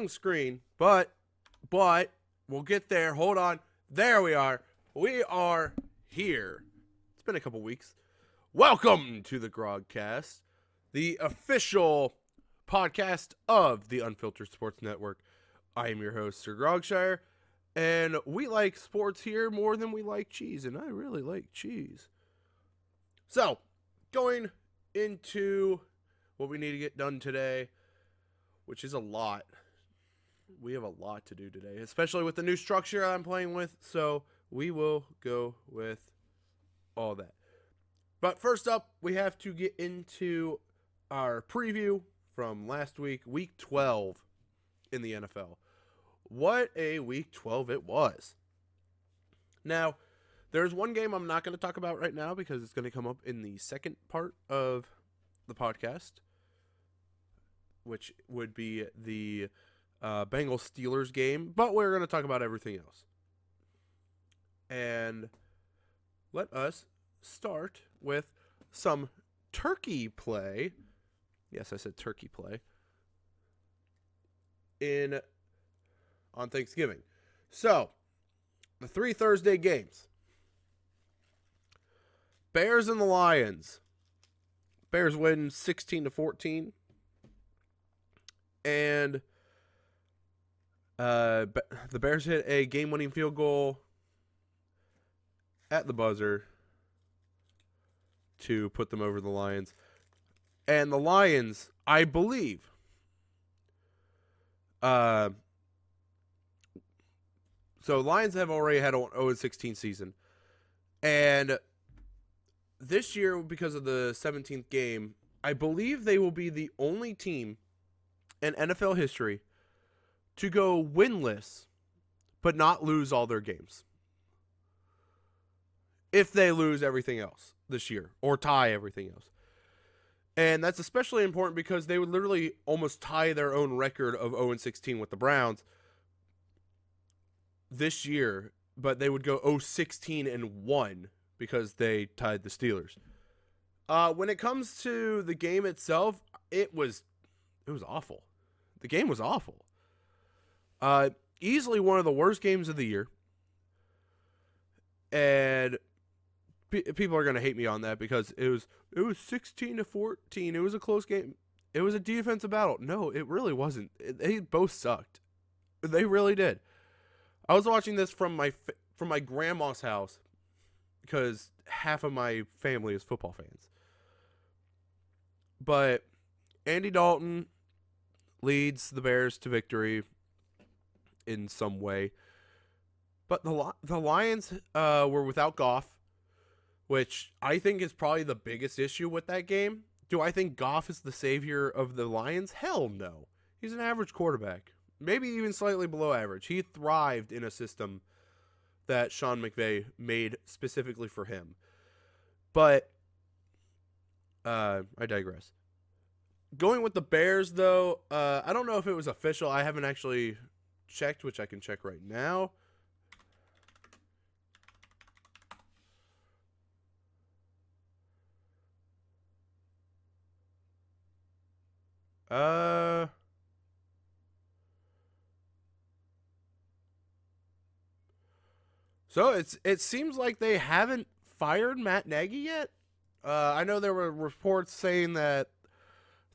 Wrong screen. But, but we'll get there. Hold on. There we are. We are here. It's been a couple weeks. Welcome to the Grogcast, the official podcast of the Unfiltered Sports Network. I am your host, Sir Grogshire, and we like sports here more than we like cheese, and I really like cheese. So, going into what we need to get done today, which is a lot. We have a lot to do today, especially with the new structure I'm playing with. So we will go with all that. But first up, we have to get into our preview from last week, week 12 in the NFL. What a week 12 it was. Now, there's one game I'm not going to talk about right now because it's going to come up in the second part of the podcast, which would be the uh, Bengals Steelers game. But we're going to talk about everything else. And let us start with some turkey play. Yes, I said turkey play. In on Thanksgiving. So, the three Thursday games. Bears and the Lions. Bears win 16 to 14. And uh, the Bears hit a game winning field goal at the buzzer to put them over the Lions. And the Lions, I believe, uh, so Lions have already had an 0 16 season. And this year, because of the 17th game, I believe they will be the only team in NFL history to go winless but not lose all their games. If they lose everything else this year or tie everything else. And that's especially important because they would literally almost tie their own record of 0 16 with the Browns this year, but they would go 0 16 and 1 because they tied the Steelers. Uh, when it comes to the game itself, it was it was awful. The game was awful. Uh, easily one of the worst games of the year, and people are gonna hate me on that because it was it was sixteen to fourteen. It was a close game. It was a defensive battle. No, it really wasn't. They both sucked. They really did. I was watching this from my from my grandma's house because half of my family is football fans. But Andy Dalton leads the Bears to victory in some way. But the the Lions uh, were without Goff, which I think is probably the biggest issue with that game. Do I think Goff is the savior of the Lions? Hell no. He's an average quarterback, maybe even slightly below average. He thrived in a system that Sean McVay made specifically for him. But uh, I digress. Going with the Bears, though, uh, I don't know if it was official. I haven't actually checked, which I can check right now. Uh. So it's it seems like they haven't fired Matt Nagy yet. Uh, I know there were reports saying that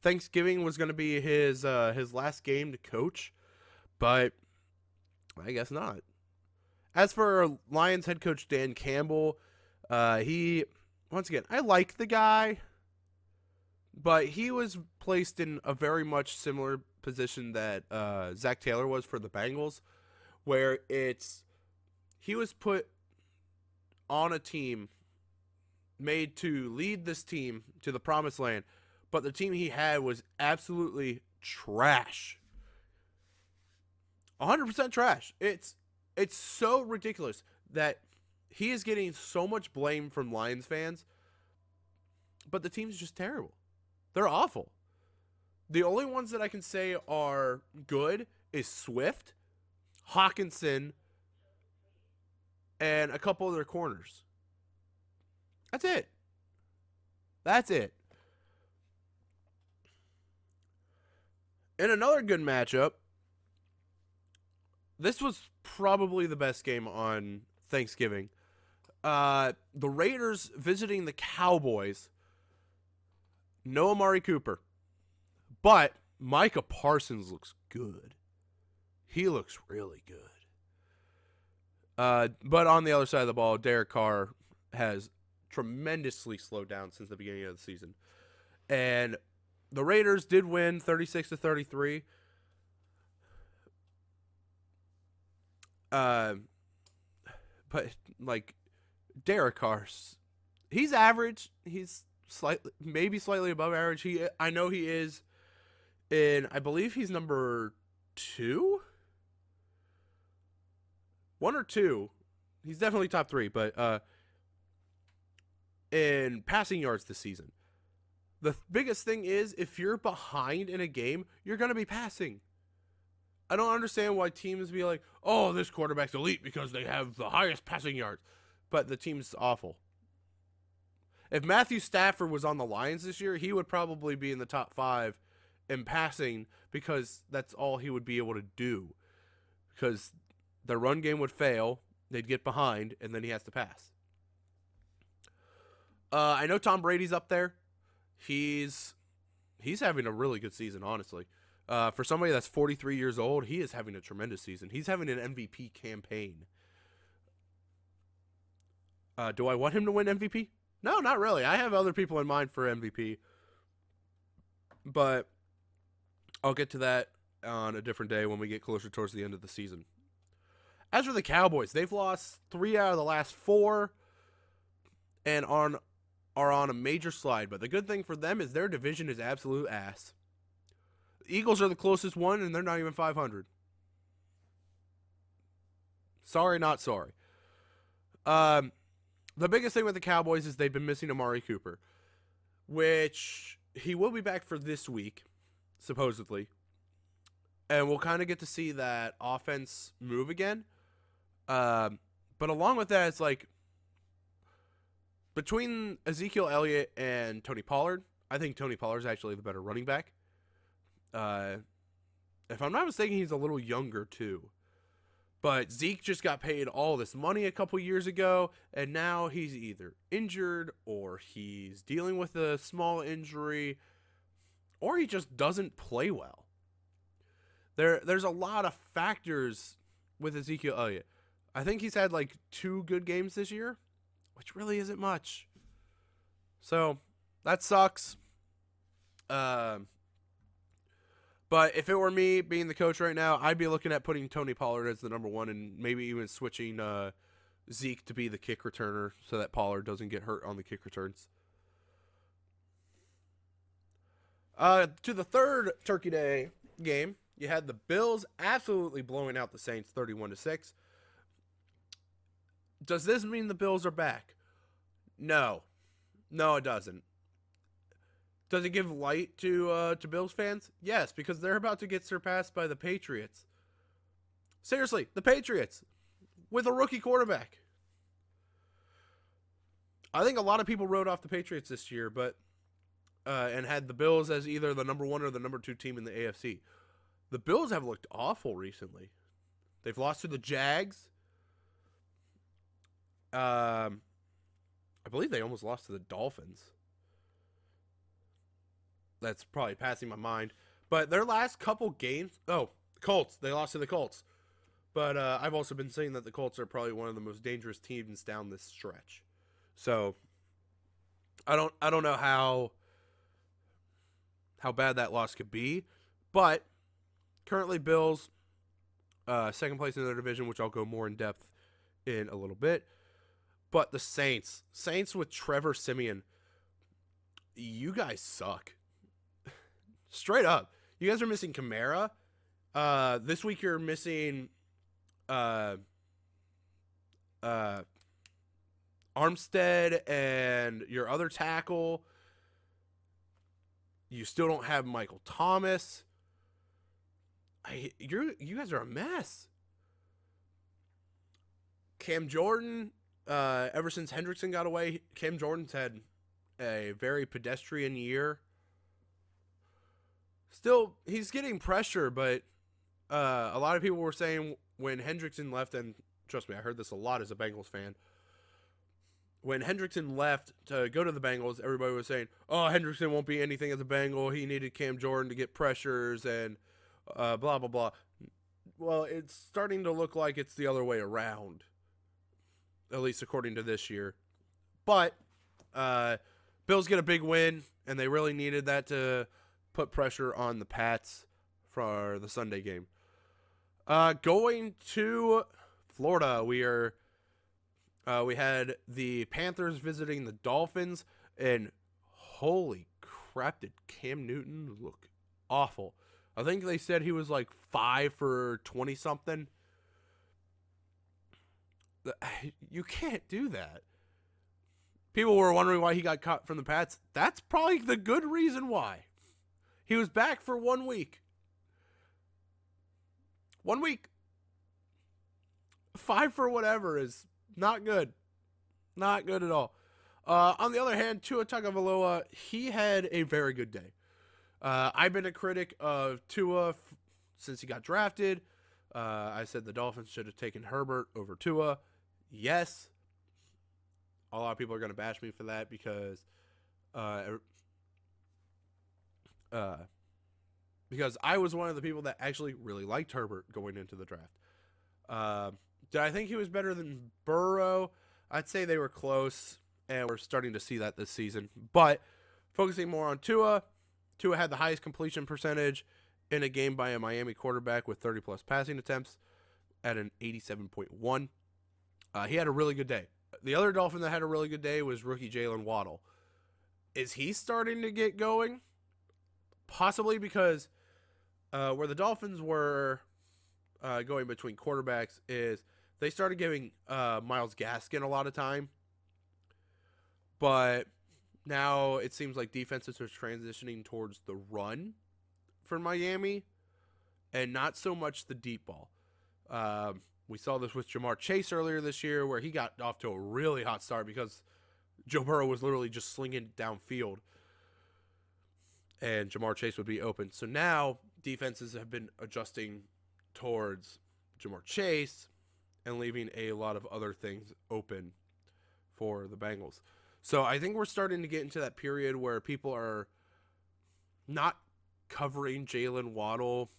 Thanksgiving was going to be his uh, his last game to coach, but I guess not. As for Lions head coach Dan Campbell, uh, he once again I like the guy, but he was placed in a very much similar position that uh, Zac Taylor was for the Bengals, where it's he was put on a team made to lead this team to the promised land, but the team he had was absolutely trash. 100% trash. It's it's so ridiculous that he is getting so much blame from Lions fans, but the team's just terrible. They're awful. The only ones that I can say are good is Swift, Hockenson, and a couple other corners. That's it. That's it. In another good matchup, this was probably the best game on Thanksgiving. Uh, the Raiders visiting the Cowboys. No Amari Cooper. But Micah Parsons looks good. He looks really good. Uh, but on the other side of the ball, Derek Carr has tremendously slowed down since the beginning of the season. And the Raiders did win 36 to 33. Uh, but like Derek Carr's, he's average. He's slightly, maybe slightly above average. He, I know he is. In I believe he's number two, one or two. He's definitely top three, but uh, in passing yards this season. The biggest thing is if you're behind in a game, you're going to be passing. I don't understand why teams be like, "Oh, this quarterback's elite because they have the highest passing yards," but the team's awful. If Matthew Stafford was on the Lions this year, he would probably be in the top 5 in passing because that's all he would be able to do. Because the run game would fail, they'd get behind, and then he has to pass. Uh, I know Tom Brady's up there. He's he's having a really good season, honestly. Uh, for somebody that's 43 years old, he is having a tremendous season. He's having an MVP campaign. Uh, do I want him to win MVP? No, not really. I have other people in mind for MVP. But I'll get to that on a different day when we get closer towards the end of the season. As for the Cowboys, they've lost three out of the last four and on are on a major slide. But the good thing for them is their division is absolute ass. Eagles are the closest one, and they're not even 500. Sorry, not sorry. Um, the biggest thing with the Cowboys is they've been missing Amari Cooper, which he will be back for this week supposedly. And we'll kind of get to see that offense move again. Um, but along with that, it's like between Ezekiel Elliott and Tony Pollard, I think Tony Pollard is actually the better running back. Uh, if I'm not mistaken, he's a little younger too. But Zeke just got paid all this money a couple years ago, and now he's either injured or he's dealing with a small injury or he just doesn't play well. There, there's a lot of factors with Ezekiel Elliott. I think he's had like two good games this year, which really isn't much. So that sucks. Um, but if it were me being the coach right now, I'd be looking at putting Tony Pollard as the number one and maybe even switching uh, Zeke to be the kick returner so that Pollard doesn't get hurt on the kick returns. Uh, to the third Turkey Day game, you had the Bills absolutely blowing out the Saints 31 to 6. Does this mean the Bills are back? No. No, it doesn't. Does it give light to uh, to Bills fans? Yes, because they're about to get surpassed by the Patriots. Seriously, the Patriots with a rookie quarterback. I think a lot of people wrote off the Patriots this year, but uh, and had the Bills as either the number one or the number two team in the AFC. The Bills have looked awful recently. They've lost to the Jags. Um, I believe they almost lost to the Dolphins. That's probably passing my mind. But their last couple games, oh, Colts. They lost to the Colts. But uh, I've also been saying that the Colts are probably one of the most dangerous teams down this stretch. So I don't I don't know how how bad that loss could be. But currently, Bills, uh, second place in their division, which I'll go more in depth in a little bit. But the Saints, Saints with Trevor Siemian, you guys suck. Straight up, you guys are missing Kamara. Uh, this week you're missing uh, uh, Armstead and your other tackle. You still don't have Michael Thomas. I you you guys are a mess. Cam Jordan, uh, ever since Hendrickson got away, Cam Jordan's had a very pedestrian year. Still he's getting pressure, but uh, a lot of people were saying when Hendrickson left, and trust me, I heard this a lot as a Bengals fan. When Hendrickson left to go to the Bengals, everybody was saying, "Oh, Hendrickson won't be anything as a Bengal. He needed Cam Jordan to get pressures and uh, blah blah blah." Well, it's starting to look like it's the other way around, at least according to this year. But uh, Bills get a big win, and they really needed that to put pressure on the Pats for the Sunday game. Uh, going to Florida, we are. Uh, we had the Panthers visiting the Dolphins, and holy crap, did Cam Newton look awful? I think they said he was like five for twenty something. You can't do that. People were wondering why he got cut from the Pats. That's probably the good reason why. He was back for one week. One week. Five for whatever is not good. Not good at all. Uh, on the other hand, Tua Tagovailoa, he had a very good day. Uh, I've been a critic of Tua f- since he got drafted. Uh, I said the Dolphins should have taken Herbert over Tua. Yes, a lot of people are going to bash me for that because uh, because I was one of the people that actually really liked Herbert going into the draft. Uh, did I think he was better than Burrow? I'd say they were close, and we're starting to see that this season. But focusing more on Tua, Tua had the highest completion percentage in a game by a Miami quarterback with 30 plus passing attempts at an 87.1. Uh, he had a really good day. The other Dolphin that had a really good day was rookie Jaylen Waddle. Is he starting to get going? Possibly because uh, where the Dolphins were uh, going between quarterbacks is they started giving uh, Myles Gaskin a lot of time. But now it seems like defenses are transitioning towards the run for Miami and not so much the deep ball. Um, we saw this with Ja'Marr Chase earlier this year, where he got off to a really hot start because Joe Burrow was literally just slinging downfield, and Ja'Marr Chase would be open. So now defenses have been adjusting towards Ja'Marr Chase and leaving a lot of other things open for the Bengals. So I think we're starting to get into that period where people are not covering Jaylen Waddle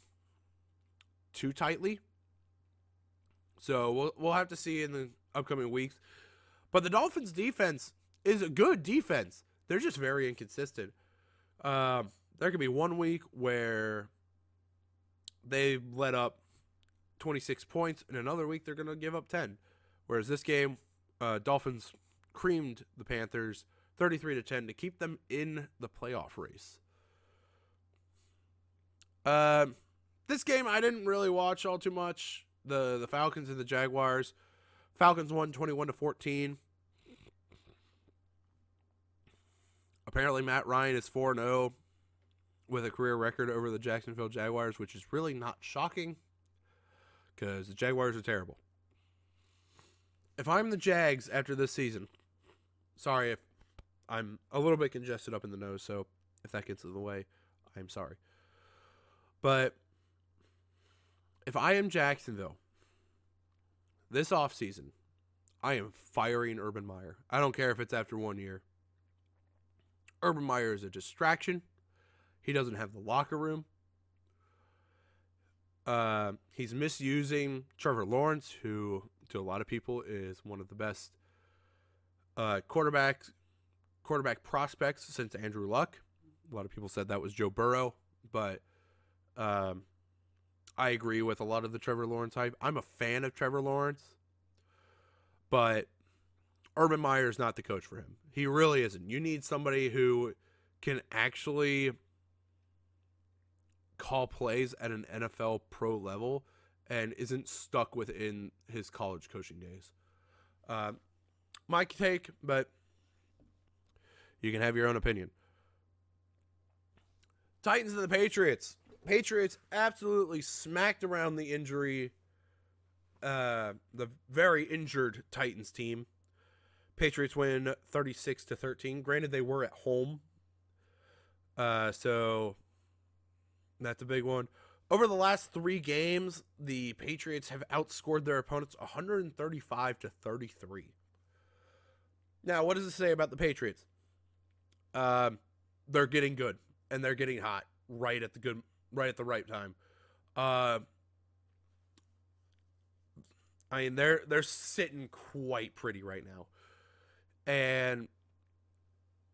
too tightly so we'll we'll have to see in the upcoming weeks. But the Dolphins' defense is a good defense. They're just very inconsistent. Um, there could be one week where they let up 26 points, and another week they're going to give up 10. Whereas this game, uh, Dolphins creamed the Panthers 33 to 10 to keep them in the playoff race. Uh, this game I didn't really watch all too much the the Falcons and the Jaguars. Falcons won 21 to 14. Apparently Matt Ryan is 4 0 with a career record over the Jacksonville Jaguars, which is really not shocking cuz the Jaguars are terrible. If I'm the Jags after this season, sorry if I'm a little bit congested up in the nose, so if that gets in the way, I'm sorry. But if I am Jacksonville this offseason, I am firing Urban Meyer. I don't care if it's after one year. Urban Meyer is a distraction. He doesn't have the locker room. Uh, he's misusing Trevor Lawrence, who to a lot of people is one of the best uh, quarterbacks, quarterback prospects since Andrew Luck. A lot of people said that was Joe Burrow, but um, I agree with a lot of the Trevor Lawrence hype. I'm a fan of Trevor Lawrence, but Urban Meyer is not the coach for him. He really isn't. You need somebody who can actually call plays at an NFL pro level and isn't stuck within his college coaching days. Uh, my take, but you can have your own opinion. Titans and the Patriots. Patriots absolutely smacked around the injury, uh, the very injured Titans team. Patriots win 36 to 13. Granted, they were at home. Uh, so That's a big one. Over the last three games, the Patriots have outscored their opponents 135 to 33. Now, what does it say about the Patriots? Um, they're getting good and they're getting hot right at the good, right at the right time. Uh, I mean, they're they're sitting quite pretty right now, and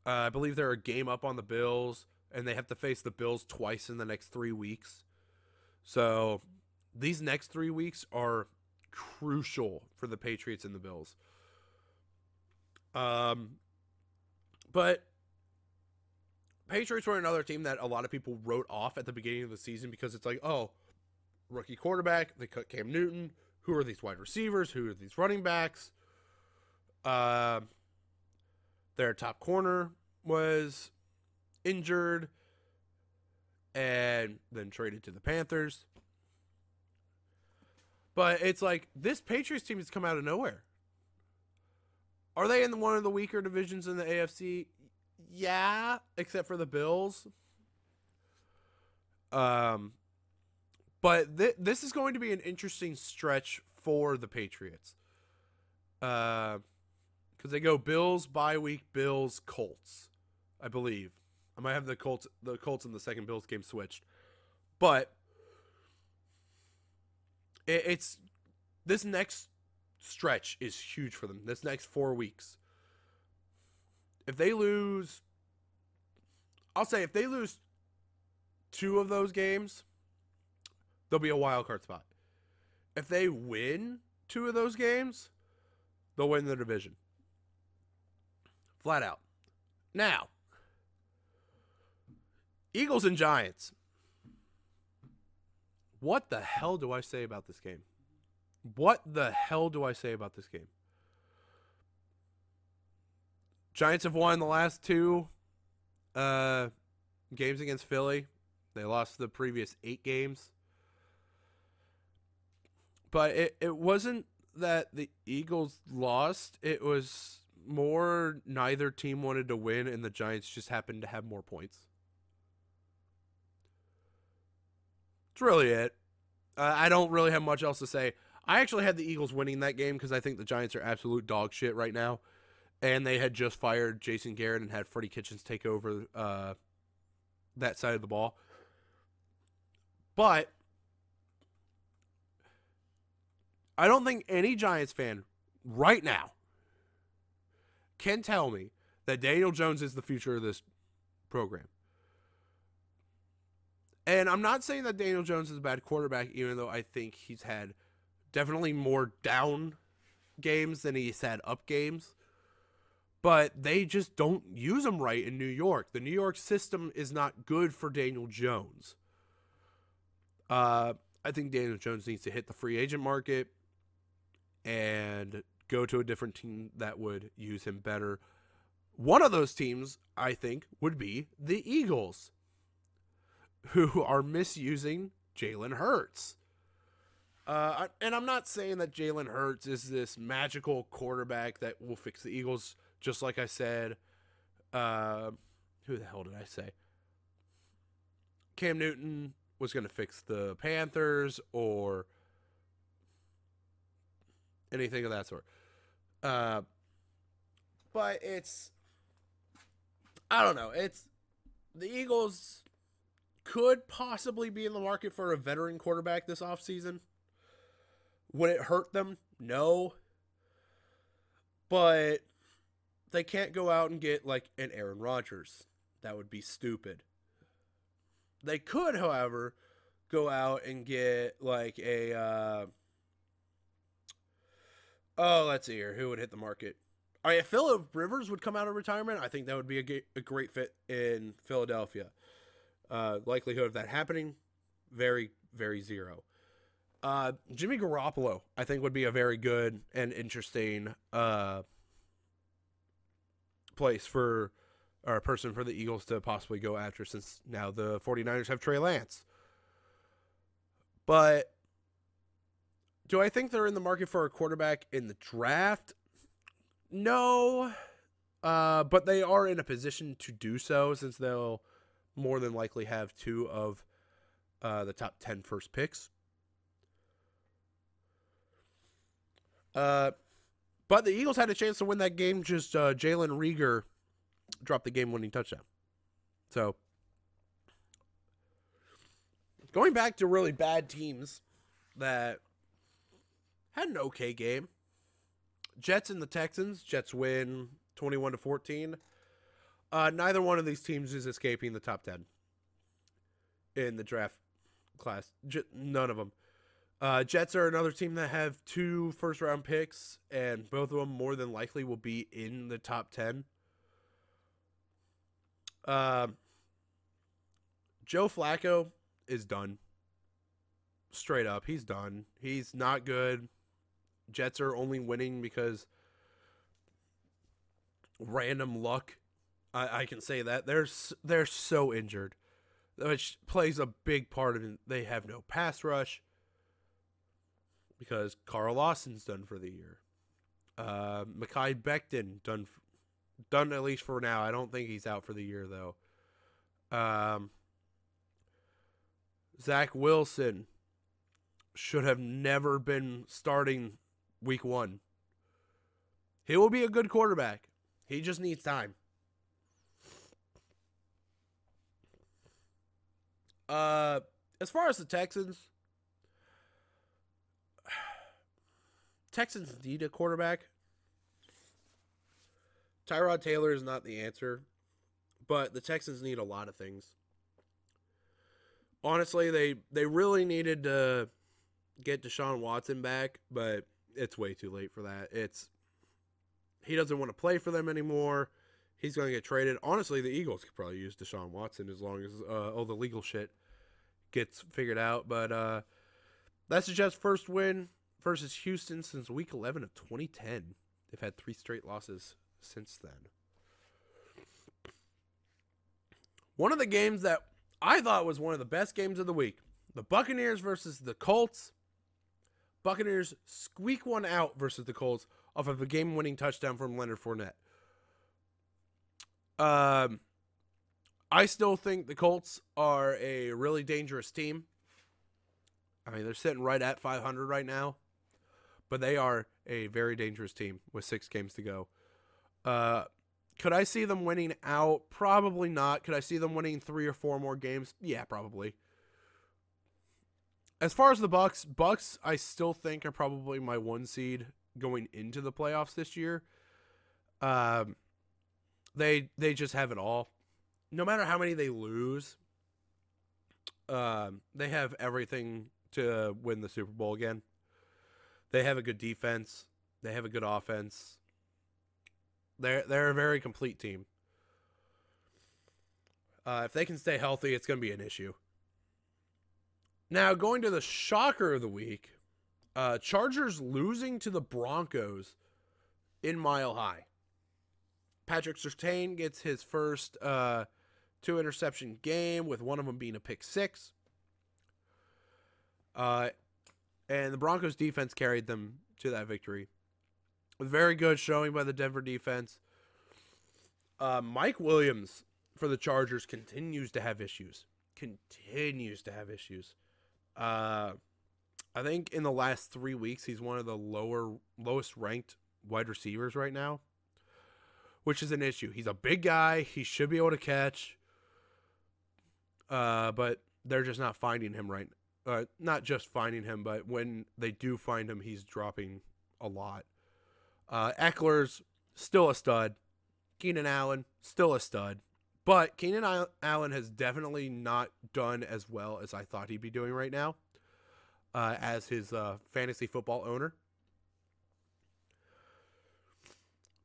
uh, I believe they're a game up on the Bills, and they have to face the Bills twice in the next three weeks. So these next three weeks are crucial for the Patriots and the Bills. Um, but Patriots were another team that a lot of people wrote off at the beginning of the season because it's like, oh, rookie quarterback, they cut Cam Newton. Who are these wide receivers? Who are these running backs? Uh, their top corner was injured and then traded to the Panthers. But it's like this Patriots team has come out of nowhere. Are they in one of the weaker divisions in the AFC? Yeah, except for the Bills. Um, but th- this is going to be an interesting stretch for the Patriots. Uh, because they go Bills bye week, Bills Colts, I believe. I might have the Colts the Colts in the second Bills game switched, but it, it's this next stretch is huge for them. This next four weeks, if they lose, I'll say if they lose two of those games, there'll be a wild card spot. If they win two of those games, they'll win the division. Flat out. Now, Eagles and Giants. What the hell do I say about this game? What the hell do I say about this game? Giants have won the last two uh, games against Philly. They lost the previous eight games. But it, it wasn't that the Eagles lost. It was more neither team wanted to win, and the Giants just happened to have more points. That's really it. Uh, I don't really have much else to say. I actually had the Eagles winning that game because I think the Giants are absolute dog shit right now. And they had just fired Jason Garrett and had Freddie Kitchens take over uh, that side of the ball. But I don't think any Giants fan right now can tell me that Daniel Jones is the future of this program. And I'm not saying that Daniel Jones is a bad quarterback, even though I think he's had definitely more down games than he's had up games. But they just don't use him right in New York. The New York system is not good for Daniel Jones. Uh, I think Daniel Jones needs to hit the free agent market and go to a different team that would use him better. One of those teams, I think, would be the Eagles who are misusing Jalen Hurts. Uh, and I'm not saying that Jalen Hurts is this magical quarterback that will fix the Eagles. Just like I said, uh, who the hell did I say? Cam Newton was going to fix the Panthers or anything of that sort. Uh, but it's, I don't know. It's the Eagles could possibly be in the market for a veteran quarterback this offseason. Would it hurt them? No. But they can't go out and get like an Aaron Rodgers. That would be stupid. They could, however, go out and get like a uh Oh, let's see here. Who would hit the market? Right, if Philip Rivers would come out of retirement, I think that would be a, a great fit in Philadelphia. Uh, likelihood of that happening, very, very zero. Uh, Jimmy Garoppolo, I think, would be a very good and interesting uh, place for or a person for the Eagles to possibly go after since now the 49ers have Trey Lance. But do I think they're in the market for a quarterback in the draft? No. Uh, but they are in a position to do so since they'll more than likely have two of uh, the top 10 first picks. Uh, but the Eagles had a chance to win that game. Just uh, Jalen Reagor dropped the game-winning touchdown. So going back to really bad teams that had an okay game. Jets and the Texans. Jets win 21 to 14. Uh, neither one of these teams is escaping the top 10 in the draft class. J- none of them. Uh, Jets are another team that have two first round picks, and both of them more than likely will be in the top 10. Um, Joe Flacco is done. Straight up, he's done. He's not good. Jets are only winning because random luck. I, I can say that they're they're so injured, which plays a big part of it. They have no pass rush because Carl Lawson's done for the year. Uh, Mekhi Becton done done at least for now. I don't think he's out for the year though. Um, Zach Wilson should have never been starting week one. He will be a good quarterback. He just needs time. Uh, as far as the Texans, Texans need a quarterback. Tyrod Taylor is not the answer, but the Texans need a lot of things. Honestly, they they really needed to get Deshaun Watson back, but it's way too late for that. It's he doesn't want to play for them anymore. He's going to get traded. Honestly, the Eagles could probably use Deshaun Watson as long as uh, all the legal shit gets figured out. But uh, that's the Jets' first win versus Houston since Week 11 of 2010. They've had three straight losses since then. One of the games that I thought was one of the best games of the week the Buccaneers versus the Colts. Buccaneers squeak one out versus the Colts off of a game winning touchdown from Leonard Fournette. Um, I still think the Colts are a really dangerous team. I mean, they're sitting right at 500 right now, but they are a very dangerous team with six games to go. Uh, could I see them winning out? Probably not. Could I see them winning three or four more games? Yeah, probably. As far as the Bucs, Bucs I still think are probably my one seed going into the playoffs this year. Um, they they just have it all. No matter how many they lose, um, they have everything to win the Super Bowl again. They have a good defense. They have a good offense. They're they're a very complete team. Uh, if they can stay healthy, it's going to be an issue. Now, going to the shocker of the week, uh, Chargers losing to the Broncos in Mile High. Patrick Surtain gets his first uh, two interception game, with one of them being a pick six. Uh, and the Broncos defense carried them to that victory. Very good showing by the Denver defense. Uh, Mike Williams for the Chargers continues to have issues. Continues to have issues. Uh, I think in the last three weeks, he's one of the lower, lowest ranked wide receivers right now, which is an issue. He's a big guy. He should be able to catch. Uh, but they're just not finding him right. Uh, not just finding him, but when they do find him, he's dropping a lot. Uh, Ekeler's still a stud. Keenan Allen still a stud. But Keenan Allen has definitely not done as well as I thought he'd be doing right now uh, as his uh, fantasy football owner.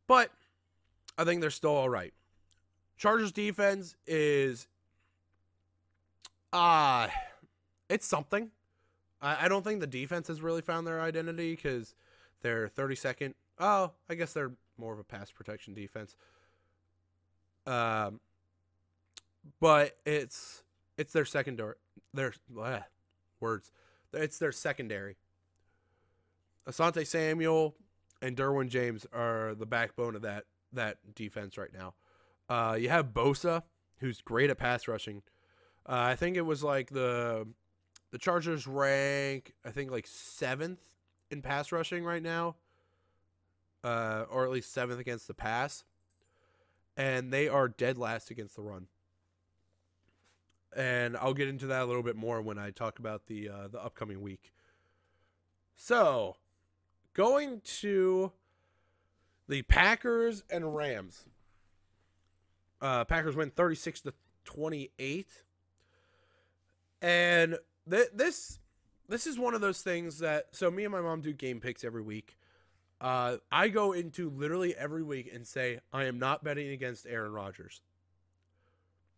But I think they're still all right. Chargers defense is uh it's something. I, I don't think the defense has really found their identity because they're 32nd. Oh, I guess they're more of a pass protection defense. Um, but it's it's their secondary. Their bleh, words. It's their secondary. Asante Samuel and Derwin James are the backbone of that that defense right now. Uh, you have Bosa, who's great at pass rushing. Uh, I think it was like the the Chargers rank, I think, like seventh in pass rushing right now, uh, or at least seventh against the pass, and they are dead last against the run. And I'll get into that a little bit more when I talk about the uh, the upcoming week. So, going to the Packers and Rams. Uh, Packers win 36 to 28. And th- this this is one of those things that so me and my mom do game picks every week. Uh, I go into literally every week and say I am not betting against Aaron Rodgers.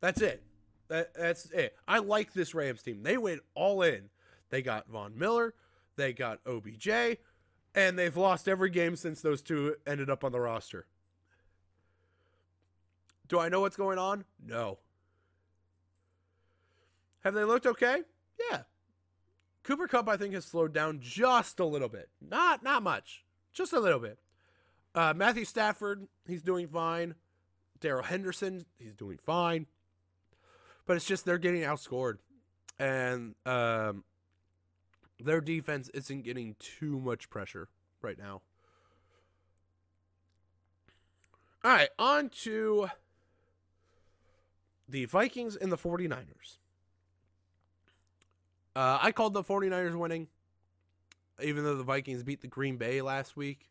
That's it. That that's it. I like this Rams team. They went all in. They got Von Miller, they got OBJ, and they've lost every game since those two ended up on the roster. Do I know what's going on? No. Have they looked okay? Yeah. Cooper Kupp, I think, has slowed down just a little bit. Not not much. Just a little bit. Uh, Matthew Stafford, he's doing fine. Darrell Henderson, he's doing fine. But it's just they're getting outscored. And um, their defense isn't getting too much pressure right now. All right, on to the Vikings and the 49ers. Uh, I called the 49ers winning, even though the Vikings beat the Green Bay last week.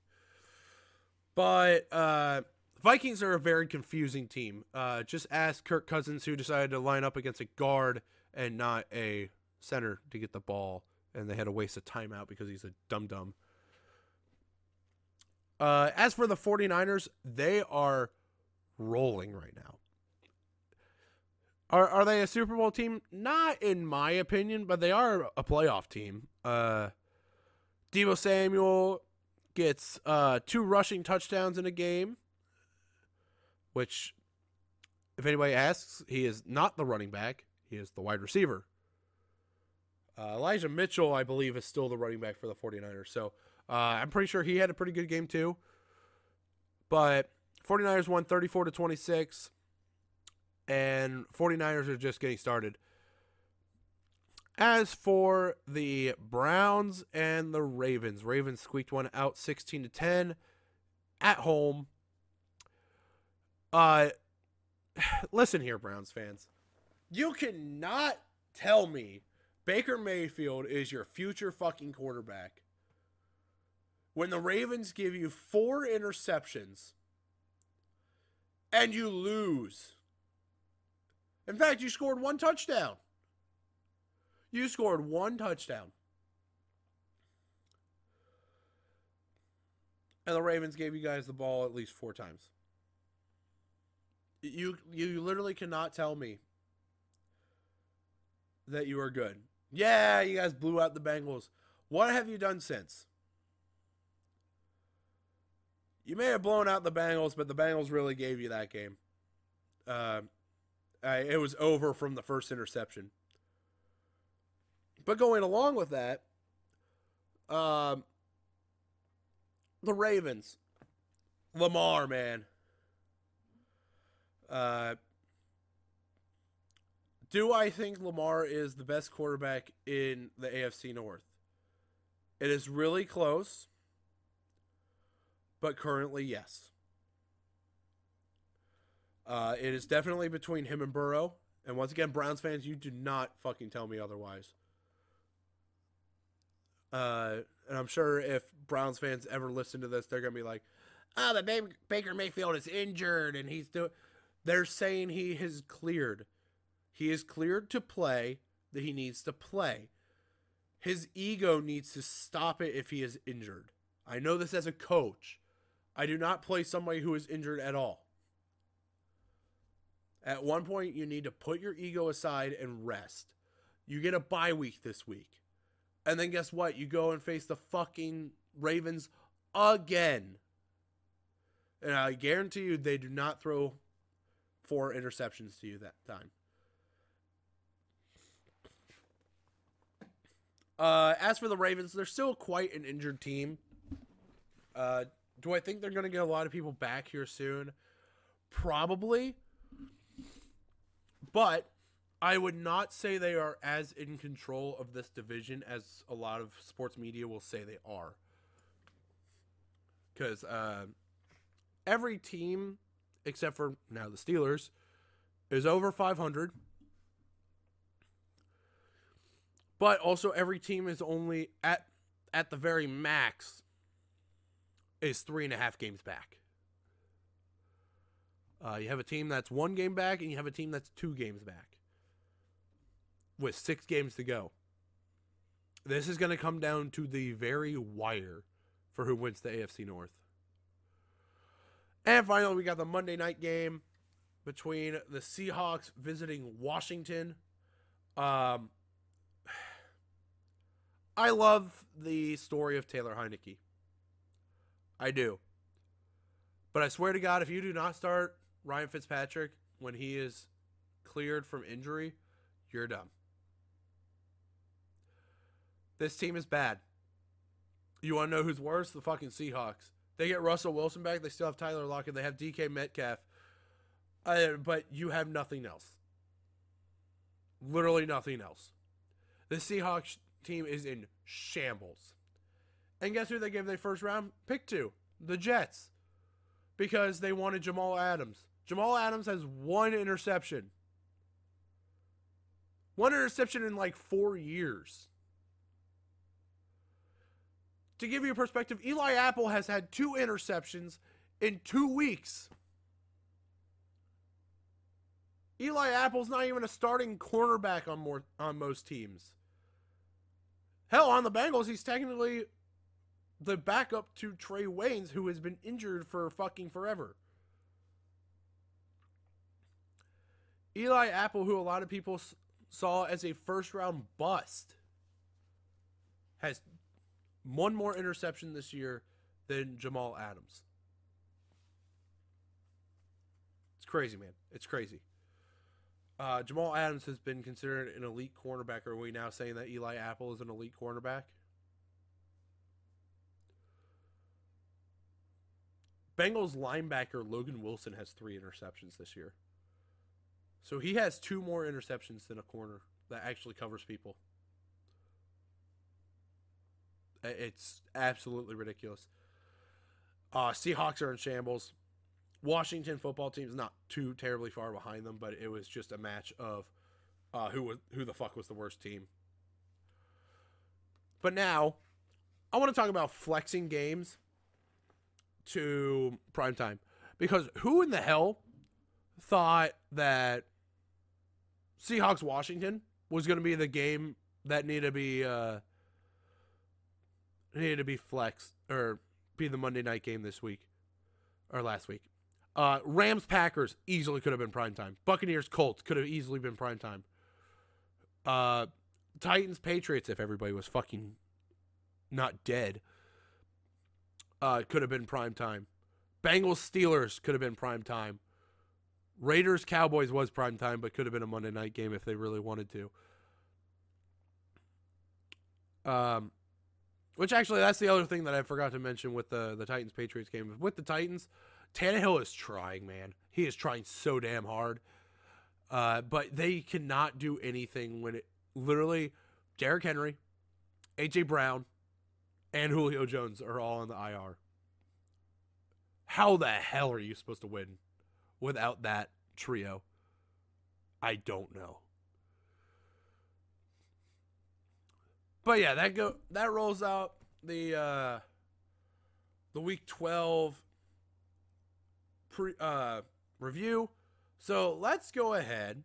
But uh, Vikings are a very confusing team. Uh, just ask Kirk Cousins, who decided to line up against a guard and not a center to get the ball, and they had to waste a timeout because he's a dum dum. Uh, as for the 49ers, they are rolling right now. Are are they a Super Bowl team? Not in my opinion, but they are a playoff team. Uh Deebo Samuel gets uh two rushing touchdowns in a game, which if anybody asks, he is not the running back, he is the wide receiver. Uh, Elijah Mitchell, I believe, is still the running back for the 49ers. So uh, I'm pretty sure he had a pretty good game too. But 49ers won 34 to 26 and 49ers are just getting started. As for the Browns and the Ravens, Ravens squeaked one out 16 to 10 at home. Uh listen here Browns fans. You cannot tell me Baker Mayfield is your future fucking quarterback when the Ravens give you four interceptions and you lose. In fact, you scored one touchdown. You scored one touchdown. And the Ravens gave you guys the ball at least four times. You you literally cannot tell me that you are good. Yeah, you guys blew out the Bengals. What have you done since? You may have blown out the Bengals, but the Bengals really gave you that game. Uh, it was over from the first interception. But going along with that, um, the Ravens, Lamar, man. Uh, do I think Lamar is the best quarterback in the AFC North? It is really close, but currently, yes. Uh, it is definitely between him and Burrow. And once again, Browns fans, you do not fucking tell me otherwise. Uh, and I'm sure if Browns fans ever listen to this, they're gonna be like, "Oh, the Baker Mayfield is injured, and he's doing." They're saying he has cleared. He is cleared to play. That he needs to play. His ego needs to stop it if he is injured. I know this as a coach. I do not play somebody who is injured at all. At one point, you need to put your ego aside and rest. You get a bye week this week. And then guess what? You go and face the fucking Ravens again. And I guarantee you they do not throw four interceptions to you that time. Uh, as for the Ravens, they're still quite an injured team. Uh, do I think they're going to get a lot of people back here soon? Probably. But I would not say they are as in control of this division as a lot of sports media will say they are. Because uh, every team, except for now the Steelers, is over 500. But also, every team is only at at the very max is three and a half games back. Uh, you have a team that's one game back, and you have a team that's two games back with six games to go. This is going to come down to the very wire for who wins the AFC North. And finally, we got the Monday night game between the Seahawks visiting Washington. Um, I love the story of Taylor Heinicke. I do. But I swear to God, if you do not start Ryan Fitzpatrick when he is cleared from injury, you're done. This team is bad. You want to know who's worse? The fucking Seahawks. They get Russell Wilson back. They still have Tyler Lockett. They have DK Metcalf. Uh, but you have nothing else. Literally nothing else. The Seahawks team is in shambles. And guess who they gave their first round pick to? The Jets. Because they wanted Jamal Adams. Jamal Adams has one interception. One interception in like four years. To give you a perspective, Eli Apple has had two interceptions in two weeks. Eli Apple's not even a starting cornerback on more on most teams. Hell, on the Bengals, he's technically the backup to Trae Waynes, who has been injured for fucking forever. Eli Apple, who a lot of people saw as a first round bust, has one more interception this year than Jamal Adams. It's crazy, man. It's crazy. Uh, Jamal Adams has been considered an elite cornerback. Are we now saying that Eli Apple is an elite cornerback? Bengals linebacker Logan Wilson has three interceptions this year. So he has two more interceptions than a corner that actually covers people. It's absolutely ridiculous. Uh, Seahawks are in shambles. Washington football team is not too terribly far behind them, but it was just a match of uh, who was who the fuck was the worst team. But now, I want to talk about flexing games to prime time because who in the hell thought that Seahawks Washington was going to be the game that needed to be uh, needed to be flexed or be the Monday night game this week or last week. Uh, Rams Packers easily could have been prime time. Buccaneers Colts could have easily been prime time. Uh, Titans Patriots if everybody was fucking not dead. Uh, could have been prime time. Bengals Steelers could have been prime time. Raiders Cowboys was prime time, but could have been a Monday night game if they really wanted to. Um, which actually, that's the other thing that I forgot to mention with the the Titans Patriots game. With the Titans, Tannehill is trying, man. He is trying so damn hard. Uh, but they cannot do anything when it literally Derrick Henry, AJ Brown, and Julio Jones are all on the IR. How the hell are you supposed to win without that trio? I don't know. But yeah, that go that rolls out the uh the week 12 pre uh review. So, let's go ahead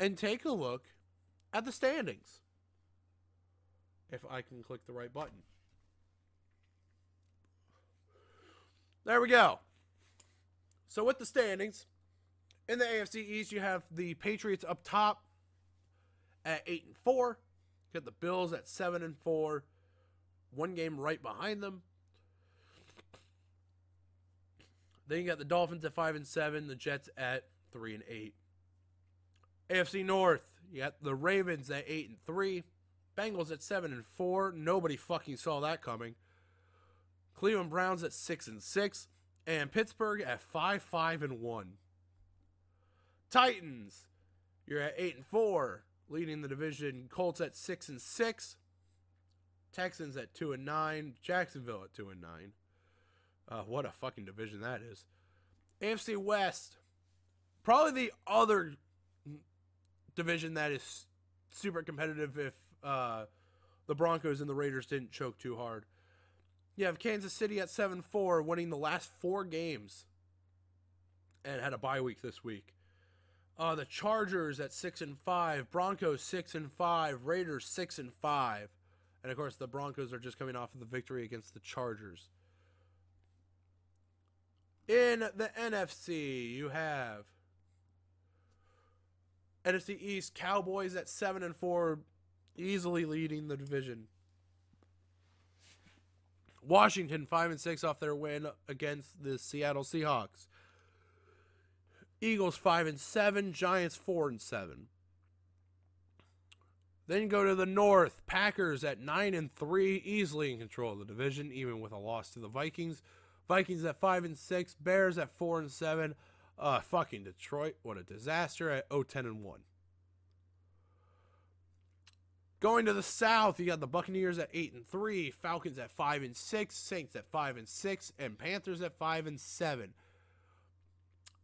and take a look at the standings. If I can click the right button. There we go. So with the standings, in the AFC East, you have the Patriots up top at eight and four. Got the Bills at seven and four, one game right behind them. Then you got the Dolphins at five and seven, the Jets at three and eight. AFC North, you got the Ravens at eight and three, Bengals at seven and four. Nobody fucking saw that coming. Cleveland Browns at six and six, and Pittsburgh at five five and one. Titans You're at eight and four, leading the division. Colts at six and six. Texans at two and nine. Jacksonville at two and nine. Uh, what a fucking division that is. AFC West, probably the other division that is super competitive if uh, the Broncos and the Raiders didn't choke too hard. You have Kansas City at 7 4, winning the last four games and had a bye week this week. Uh, the Chargers at 6 and 5, Broncos 6 and 5, Raiders 6 and 5. And of course, the Broncos are just coming off of the victory against the Chargers. In the NFC, you have NFC East Cowboys at 7 and 4, easily leading the division. Washington 5 and 6 off their win against the Seattle Seahawks. Eagles 5 and 7, Giants 4 and 7. Then go to the North, Packers at 9 and 3, easily in control of the division even with a loss to the Vikings. Vikings at 5 and 6, Bears at 4 and 7. Uh fucking Detroit, what a disaster at 0 10 and 1. Going to the South, you got the Buccaneers at 8 and 3, Falcons at 5 and 6, Saints at 5 and 6, and Panthers at 5 and 7.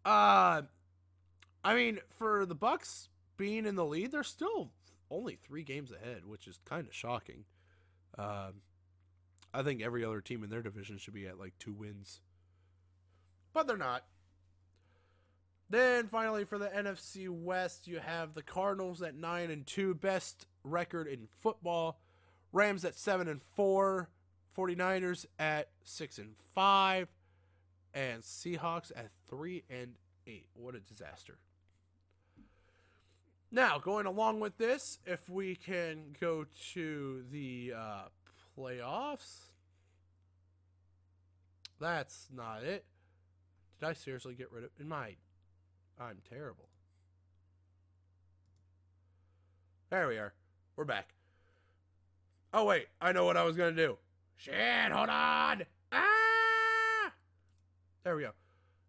Uh I mean, for the Bucs being in the lead, they're still only 3 games ahead, which is kind of shocking. Um I think every other team in their division should be at like 2 wins. But they're not. Then finally for the NFC West, you have the Cardinals at 9 and 2, best record in football. Rams at 7 and 4, 49ers at 6 and 5, and Seahawks at 3 and 8. What a disaster. Now, going along with this, if we can go to the uh, playoffs. That's not it. Did I seriously get rid of in my I'm terrible. There we are. We're back. Oh wait, I know what I was gonna do. Shit, hold on. Ah! There we go.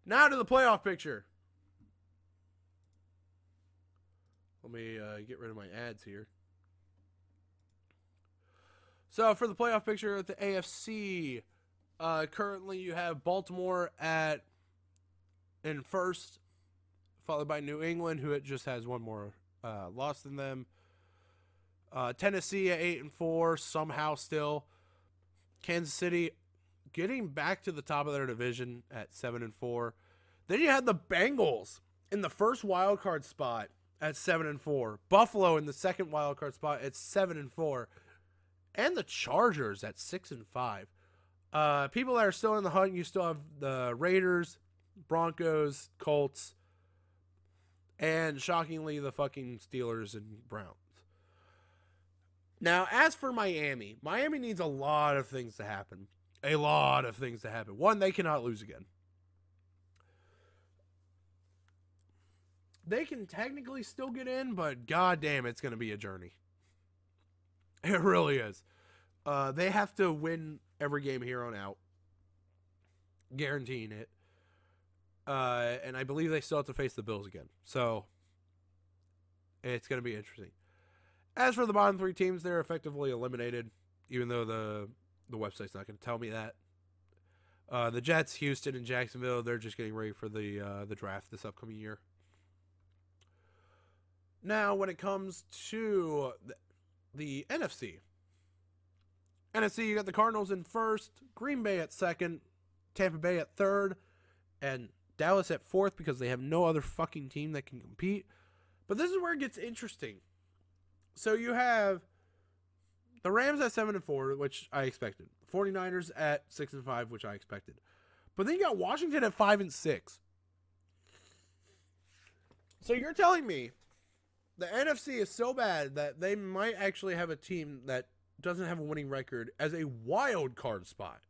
Now to the playoff picture. Let me uh, get rid of my ads here. So for the playoff picture at the AFC, uh, currently you have Baltimore at in first, followed by New England, who just has one more uh, loss than them. Uh, Tennessee at eight and four, somehow still. Kansas City getting back to the top of their division at seven and four. Then you had the Bengals in the first wild card spot at seven and four. Buffalo in the second wild card spot at seven and four, and the Chargers at six and five. Uh, people that are still in the hunt, you still have the Raiders, Broncos, Colts, and shockingly the fucking Steelers and Browns. Now, as for Miami, Miami needs a lot of things to happen. A lot of things to happen. One, they cannot lose again. They can technically still get in, but goddamn, it's going to be a journey. It really is. Uh, they have to win every game here on out, guaranteeing it. Uh, and I believe they still have to face the Bills again. So it's going to be interesting. As for the bottom three teams, they're effectively eliminated, even though the the website's not going to tell me that. Uh, the Jets, Houston, and Jacksonville, they're just getting ready for the uh, the draft this upcoming year. Now, when it comes to the, the NFC, NFC, you got the Cardinals in first, Green Bay at second, Tampa Bay at third, and Dallas at fourth because they have no other fucking team that can compete. But this is where it gets interesting. So you have the Rams at 7 and 4, which I expected. 49ers at 6 and 5, which I expected. But then you got Washington at 5 and 6. So you're telling me the NFC is so bad that they might actually have a team that doesn't have a winning record as a wild card spot.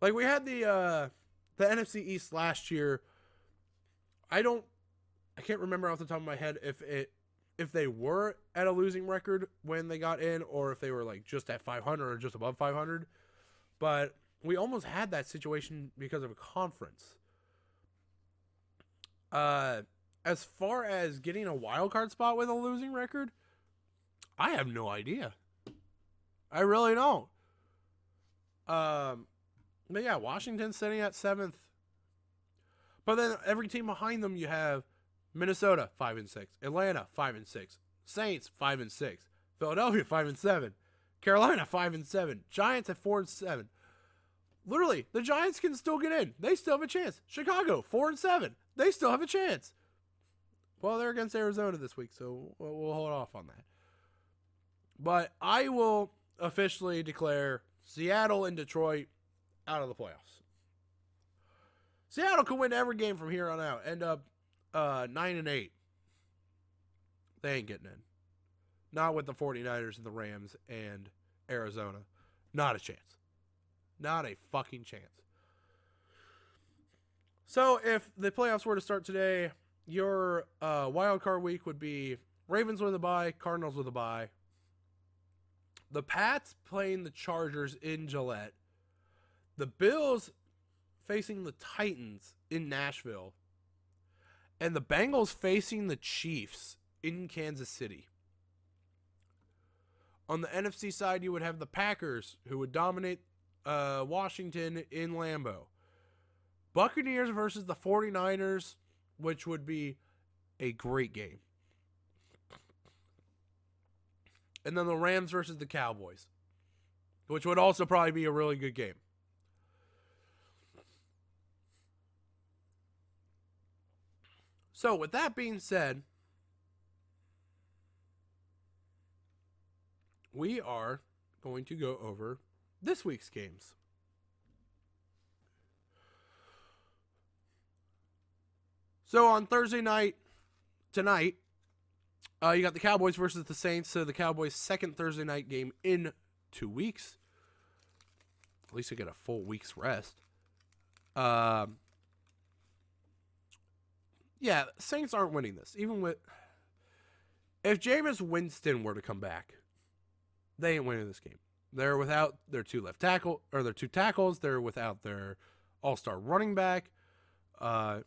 Like we had the uh the NFC East last year. I don't I can't remember off the top of my head if it if they were at a losing record when they got in or if they were like just at 500 or just above 500. But we almost had that situation because of a conference. Uh as far as getting a wild card spot with a losing record, I have no idea. I really don't. Um, but yeah, Washington's sitting at seventh. But then every team behind them, you have Minnesota five and six, Atlanta five and six, Saints five and six, Philadelphia five and seven, Carolina five and seven, Giants at four and seven. Literally, the Giants can still get in. They still have a chance. Chicago four and seven. They still have a chance. Well, they're against Arizona this week, so we'll, hold off on that. But I will officially declare Seattle and Detroit out of the playoffs. Seattle can win every game from here on out. End up uh, 9 and 8. They ain't getting in. Not with the 49ers and the Rams and Arizona. Not a chance. Not a fucking chance. So if the playoffs were to start today, your uh, wild card week would be Ravens with a bye, Cardinals with a bye. The Pats playing the Chargers in Gillette. The Bills facing the Titans in Nashville. And the Bengals facing the Chiefs in Kansas City. On the NFC side, you would have the Packers, who would dominate uh, Washington in Lambeau. Buccaneers versus the 49ers, which would be a great game. And then the Rams versus the Cowboys, which would also probably be a really good game. So, with that being said, we are going to go over this week's games. So on Thursday night, tonight, uh, you got the Cowboys versus the Saints. So the Cowboys' second Thursday night game in two weeks. At least they get a full week's rest. Um, yeah, Saints aren't winning this. Even with if Jameis Winston were to come back, they ain't winning this game. They're without their two left tackle or their two tackles. They're without their all-star running back, uh,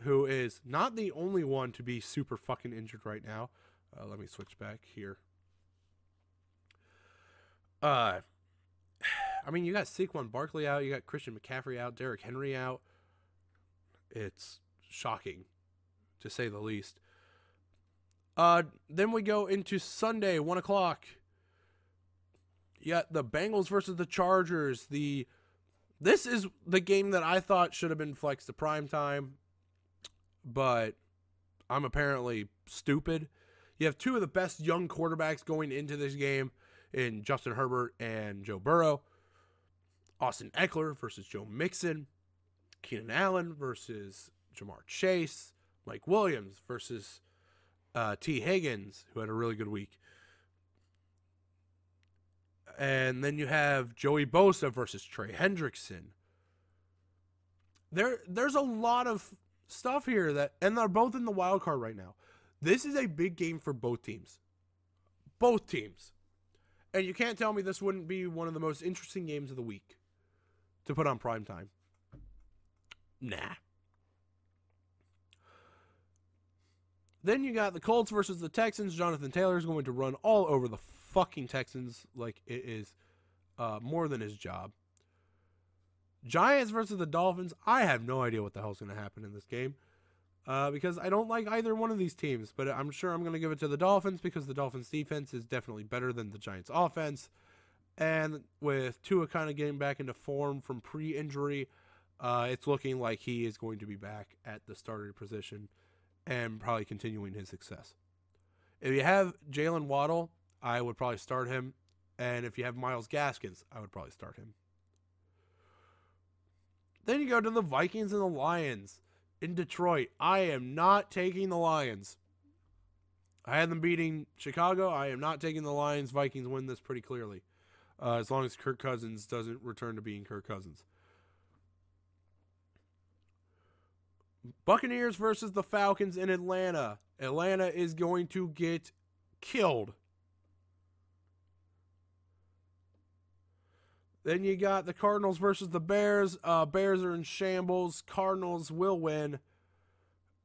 who is not the only one to be super fucking injured right now. Uh, let me switch back here. Uh, I mean, you got Saquon Barkley out, you got Christian McCaffrey out, Derrick Henry out. It's shocking, to say the least. Uh, then we go into Sunday, one o'clock. Yeah, the Bengals versus the Chargers. The this is the game that I thought should have been flexed to prime time, but I'm apparently stupid. You have two of the best young quarterbacks going into this game in Justin Herbert and Joe Burrow. Austin Ekeler versus Joe Mixon. Keenan Allen versus Ja'Marr Chase. Mike Williams versus uh, Tee Higgins, who had a really good week. And then you have Joey Bosa versus Trey Hendrickson. There, there's a lot of stuff here that, and they're both in the wild card right now. This is a big game for both teams. Both teams. And you can't tell me this wouldn't be one of the most interesting games of the week to put on prime time. Nah. Then you got the Colts versus the Texans. Jonathan Taylor is going to run all over the fucking Texans like it is uh, more than his job. Giants versus the Dolphins. I have no idea what the hell's going to happen in this game uh, because I don't like either one of these teams. But I'm sure I'm going to give it to the Dolphins because the Dolphins' defense is definitely better than the Giants' offense. And with Tua kind of getting back into form from pre-injury, uh, it's looking like he is going to be back at the starter position and probably continuing his success. If you have Jaylen Waddle, I would probably start him. And if you have Myles Gaskins, I would probably start him. Then you go to the Vikings and the Lions in Detroit. I am not taking the Lions. I had them beating Chicago. I am not taking the Lions. Vikings win this pretty clearly. Uh, as long as Kirk Cousins doesn't return to being Kirk Cousins. Buccaneers versus the Falcons in Atlanta. Atlanta is going to get killed. Then you got the Cardinals versus the Bears. Uh, Bears are in shambles. Cardinals will win.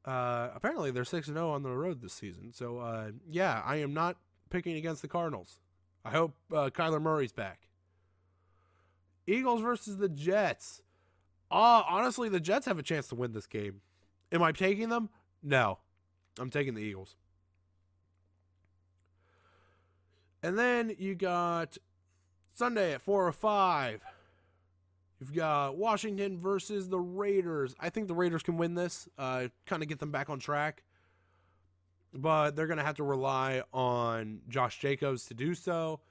Uh, apparently, they're six and zero on the road this season. So, uh, yeah, I am not picking against the Cardinals. I hope uh, Kyler Murray's back. Eagles versus the Jets. Uh, honestly, the Jets have a chance to win this game. Am I taking them? No. I'm taking the Eagles. And then you got Sunday at 4 or 5. You've got Washington versus the Raiders. I think the Raiders can win this, uh, kind of get them back on track. But they're going to have to rely on Josh Jacobs to do so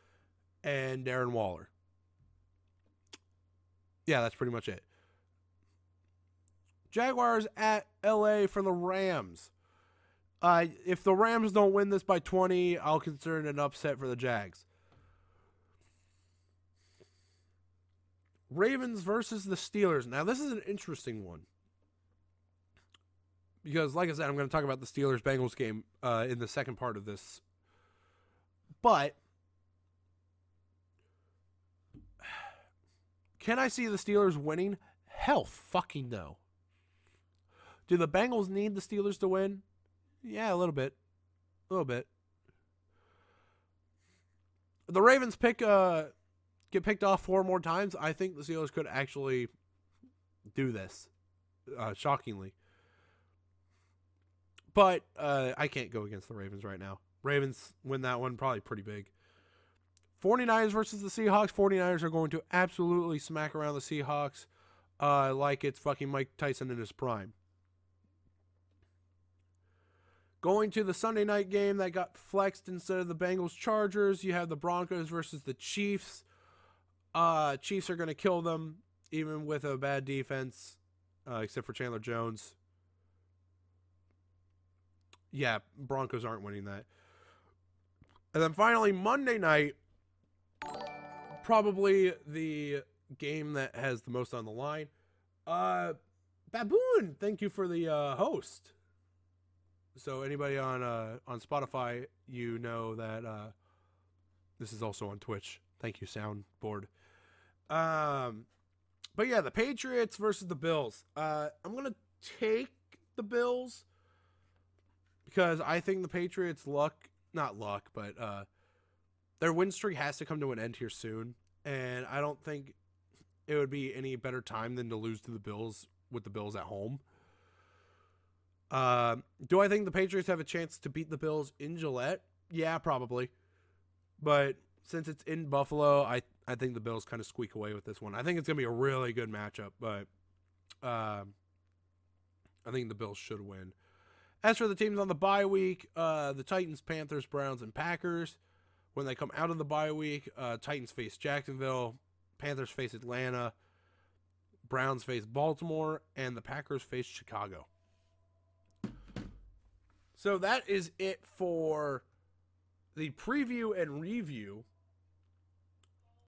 and Darren Waller. Yeah, that's pretty much it. Jaguars at LA for the Rams. Uh, if the Rams don't win this by 20, I'll consider it an upset for the Jags. Ravens versus the Steelers. Now, this is an interesting one. Because, like I said, I'm going to talk about the Steelers Bengals game uh, in the second part of this. But, can I see the Steelers winning? Hell fucking no. Do the Bengals need the Steelers to win? Yeah, a little bit. A little bit. The Ravens pick uh get picked off four more times. I think the Steelers could actually do this. Uh, shockingly. But uh, I can't go against the Ravens right now. Ravens win that one probably pretty big. 49ers versus the Seahawks. 49ers are going to absolutely smack around the Seahawks uh, like it's fucking Mike Tyson in his prime. Going to the Sunday night game that got flexed instead of the Bengals Chargers, you have the Broncos versus the Chiefs. Uh, Chiefs are going to kill them, even with a bad defense, uh, except for Chandler Jones. Yeah, Broncos aren't winning that. And then finally, Monday night, probably the game that has the most on the line. Uh, Baboon, thank you for the uh, host. So anybody on uh, on Spotify, you know that uh, this is also on Twitch. Thank you, soundboard. Um, but yeah, the Patriots versus the Bills. Uh, I'm gonna take the Bills because I think the Patriots' luck, not luck, but uh, their win streak has to come to an end here soon, and I don't think it would be any better time than to lose to the Bills with the Bills at home. Uh, do I think the Patriots have a chance to beat the Bills in Gillette? Yeah, probably. But since it's in Buffalo, I I think the Bills kind of squeak away with this one. I think it's gonna be a really good matchup, but uh, I think the Bills should win. As for the teams on the bye week, uh, the Titans, Panthers, Browns, and Packers. When they come out of the bye week, uh, Titans face Jacksonville, Panthers face Atlanta, Browns face Baltimore, and the Packers face Chicago. So that is it for the preview and review